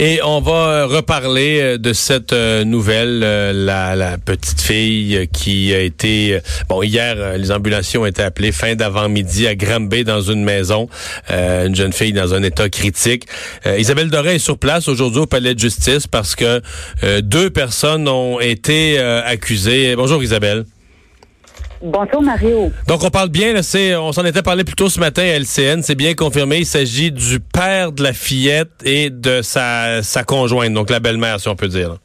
Et on va reparler euh, de cette euh, nouvelle, euh, la, petite fille qui a été... Bon, hier, les ambulanciers ont été appelés fin d'avant-midi à Granby dans une maison. une jeune fille dans un état critique. Isabelle Doré est sur place aujourd'hui au palais de justice parce que deux personnes ont été accusées. Bonjour Isabelle. Bonjour Mario. Donc on parle bien, là, c'est, on s'en était parlé plus tôt ce matin à LCN, c'est bien confirmé, il s'agit du père de la fillette et de sa, sa conjointe, donc la belle-mère si on peut dire.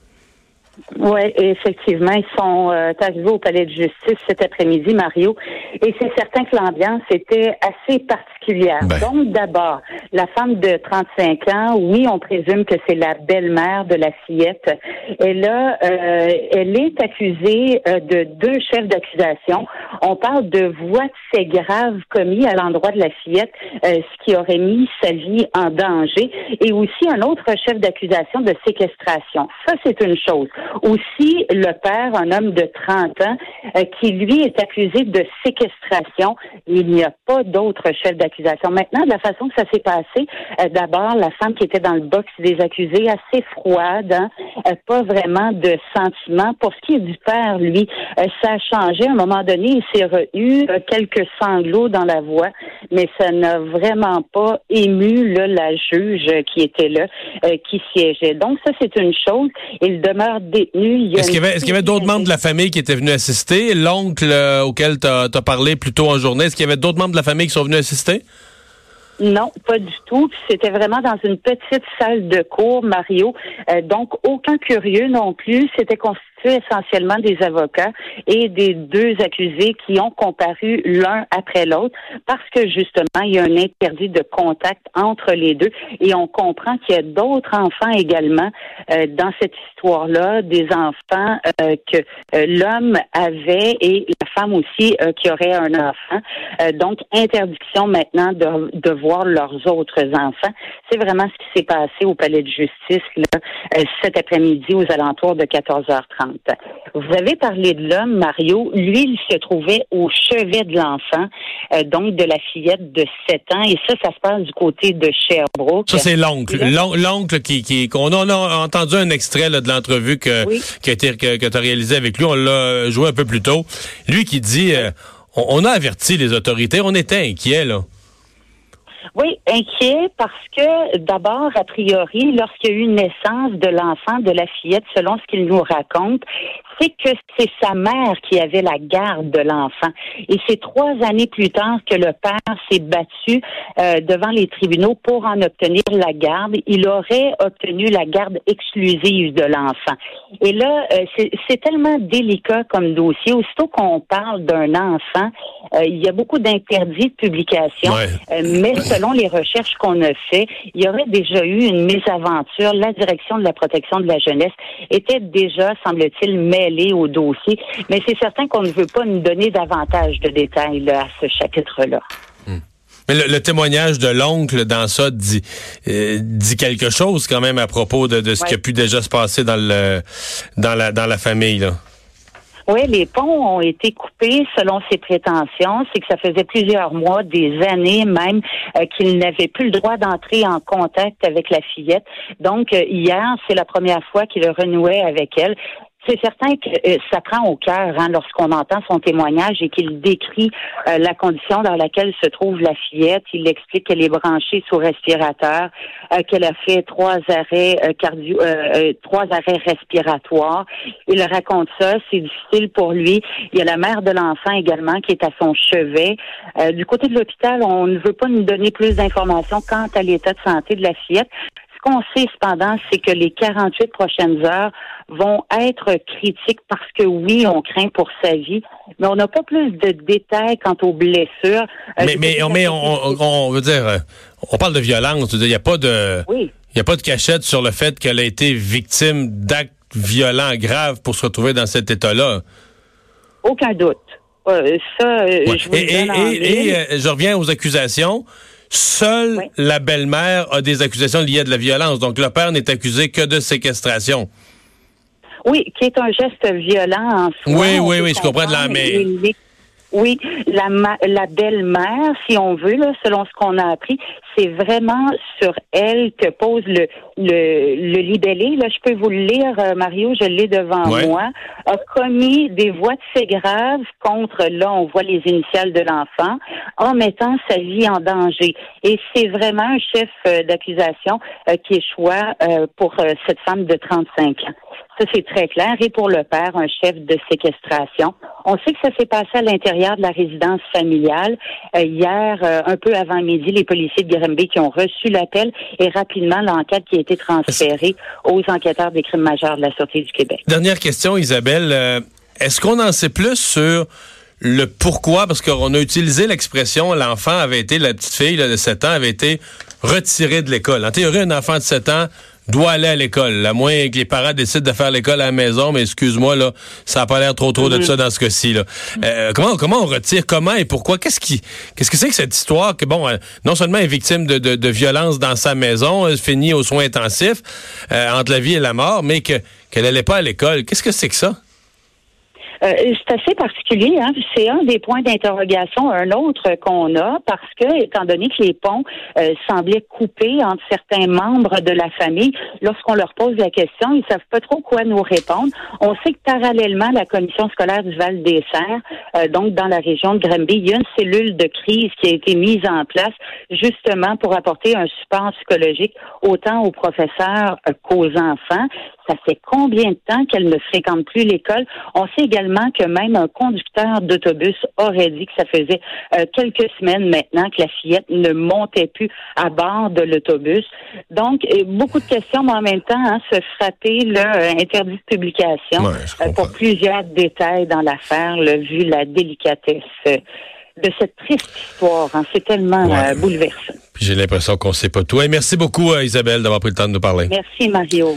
Oui, effectivement, ils sont euh, arrivés au palais de justice cet après-midi, Mario, et c'est certain que l'ambiance était assez particulière. Ben. Donc, d'abord, la femme de 35 ans, oui, on présume que c'est la belle-mère de la fillette. Et là, euh, elle est accusée euh, de deux chefs d'accusation. On parle de voies de fait grave commis à l'endroit de la fillette, ce qui aurait mis sa vie en danger, et aussi un autre chef d'accusation de séquestration. Ça, c'est une chose. Aussi, le père, un homme de 30 ans, euh, qui lui est accusé de séquestration. Il n'y a pas d'autres chefs d'accusation. Maintenant, de la façon que ça s'est passé, euh, d'abord, la femme qui était dans le box des accusés, assez froide, hein, euh, pas vraiment de sentiment. Pour ce qui est du père, lui, ça a changé. À un moment donné, il s'est retenu quelques sanglots dans la voix, mais ça n'a vraiment pas ému là, la juge qui était là, qui siégeait. Donc, ça, c'est une chose. Il demeure est-ce qu'il y avait, d'autres membres de la famille qui étaient venus assister? L'oncle euh, auquel tu as, parlé plus tôt en journée, est-ce qu'il y avait d'autres membres de la famille qui sont venus assister? Non, pas du tout. C'était vraiment dans une petite salle de cours, Mario. Euh, donc, aucun curieux non plus. C'était constitué essentiellement des avocats et des deux accusés qui ont comparu l'un après l'autre parce que justement, il y a un interdit de contact entre les deux et on comprend qu'il y a d'autres enfants également euh, dans cette histoire-là, des enfants euh, que euh, l'homme avait et la femme aussi qui aurait un enfant. donc, interdiction maintenant de, de voir leurs autres enfants. C'est vraiment ce qui s'est passé au palais de justice là, cet après-midi aux alentours de 14h30. Vous avez parlé de l'homme, Mario. Lui, il se trouvait au chevet de l'enfant, euh, donc de la fillette de 7 ans. Et ça, ça se passe du côté de Sherbrooke. Ça, c'est l'oncle. L'oncle qui, qui, qu'on a, entendu un extrait de l'entrevue que, qui a été, que, tu as réalisé avec lui. On l'a joué un peu plus tôt. Lui qui dit, euh, on, a averti les autorités. On était inquiets, là. Oui, inquiet parce que d'abord, a priori, lorsqu'il y a eu naissance de l'enfant, de la fillette, selon ce qu'il nous raconte, c'est que c'est sa mère qui avait la garde de l'enfant. Et c'est trois années plus tard que le père s'est battu euh, devant les tribunaux pour en obtenir la garde. Il aurait obtenu la garde exclusive de l'enfant. Et là, euh, c'est tellement délicat comme dossier. Aussitôt qu'on parle d'un enfant, euh, il y a beaucoup d'interdits de publication. mais selon les recherches qu'on a fait, il y aurait déjà eu une mésaventure. La direction de la protection de la jeunesse était déjà, semble-t-il, au dossier. Mais c'est certain qu'on ne veut pas nous donner davantage de détails à ce chapitre-là. Hmm. Mais le, témoignage de l'oncle dans ça dit, euh, dit quelque chose quand même à propos de, ce qui a pu déjà se passer dans, le, dans, la, dans la famille. Là. Oui, les ponts ont été coupés selon ses prétentions. C'est que ça faisait plusieurs mois, des années même, euh, qu'il n'avait plus le droit d'entrer en contact avec la fillette. Donc, euh, hier, c'est la première fois qu'il renouait avec elle. C'est certain que euh, ça prend au cœur hein, lorsqu'on entend son témoignage et qu'il décrit euh, la condition dans laquelle se trouve la fillette. Il explique qu'elle est branchée sous respirateur, euh, qu'elle a fait trois arrêts cardio, trois arrêts respiratoires. Il raconte ça. C'est difficile pour lui. Il y a la mère de l'enfant également qui est à son chevet. du côté de l'hôpital, on ne veut pas nous donner plus d'informations quant à l'état de santé de la fillette qu'on sait cependant, c'est que les 48 prochaines heures vont être critiques parce que oui, on craint pour sa vie, mais on n'a pas plus de détails quant aux blessures. Euh, mais, mais, on, on, veut dire, euh, on parle de violence. Il n'y a pas de, il y a pas de cachette sur le fait qu'elle a été victime d'actes violents graves pour se retrouver dans cet état-là. Aucun doute. Euh, ça, je vous et, et je reviens aux accusations. Seule la belle-mère a des accusations liées à de la violence. Donc, le père n'est accusé que de séquestration. Oui, qui est un geste violent en soi. Oui, oui, oui, je comprends de la Oui, la, la belle-mère, si on veut, là, selon ce qu'on a appris, c'est vraiment sur elle que pose le, le, le libellé. Là, je peux vous le lire, euh, Mario, je l'ai devant moi. A commis des voies de fait graves contre, là, on voit les initiales de l'enfant, en mettant sa vie en danger. Et c'est vraiment un chef euh, d'accusation euh, qui échoua pour cette femme de 35 ans. Ça, c'est très clair. Et pour le père, un chef de séquestration. On sait que ça s'est passé à l'intérieur de la résidence familiale. Hier, un peu avant midi, les policiers de Qui ont reçu l'appel et rapidement l'enquête qui a été transférée aux enquêteurs des crimes majeurs de la Sûreté du Québec. Dernière question, Isabelle. Euh, est-ce qu'on en sait plus sur le pourquoi? Parce qu'on a utilisé l'expression l'enfant avait été, la petite fille de 7 ans avait été retirée de l'école. En théorie, un enfant de 7 ans doit aller à l'école. À moins que les parents décident de faire l'école à la maison, mais excuse-moi, là, ça n'a pas l'air trop trop de mm-hmm. ça dans ce cas-ci. Là. Euh, comment, comment on retire, comment et pourquoi? Qu'est-ce qui qu'est-ce que c'est que cette histoire que, bon, euh, non seulement est victime de, de, de violence dans sa maison, elle finit aux soins intensifs, euh, entre la vie et la mort, mais que qu'elle n'allait pas à l'école. Qu'est-ce que c'est que ça? Euh, c'est assez particulier. Hein? C'est un des points d'interrogation, un autre qu'on a, parce que, étant donné que les ponts euh, semblaient coupés entre certains membres de la famille, lorsqu'on leur pose la question, ils savent pas trop quoi nous répondre. On sait que parallèlement, la commission scolaire du Val des Serres, euh, donc dans la région de Granby, il y a une cellule de crise qui a été mise en place justement pour apporter un support psychologique autant aux professeurs qu'aux enfants. Ça fait combien de temps qu'elle ne fréquente plus l'école? On sait également que même un conducteur d'autobus aurait dit que ça faisait euh, quelques semaines maintenant que la fillette ne montait plus à bord de l'autobus. Donc, euh, beaucoup de questions, mais en même temps, hein, se frapper là, euh, interdit de publication pour plusieurs détails dans l'affaire, vu la délicatesse de cette triste histoire. Hein. C'est tellement bouleversant. J'ai l'impression qu'on ne sait pas tout. Et merci beaucoup, Isabelle, d'avoir pris le temps de nous parler. Merci, Mario.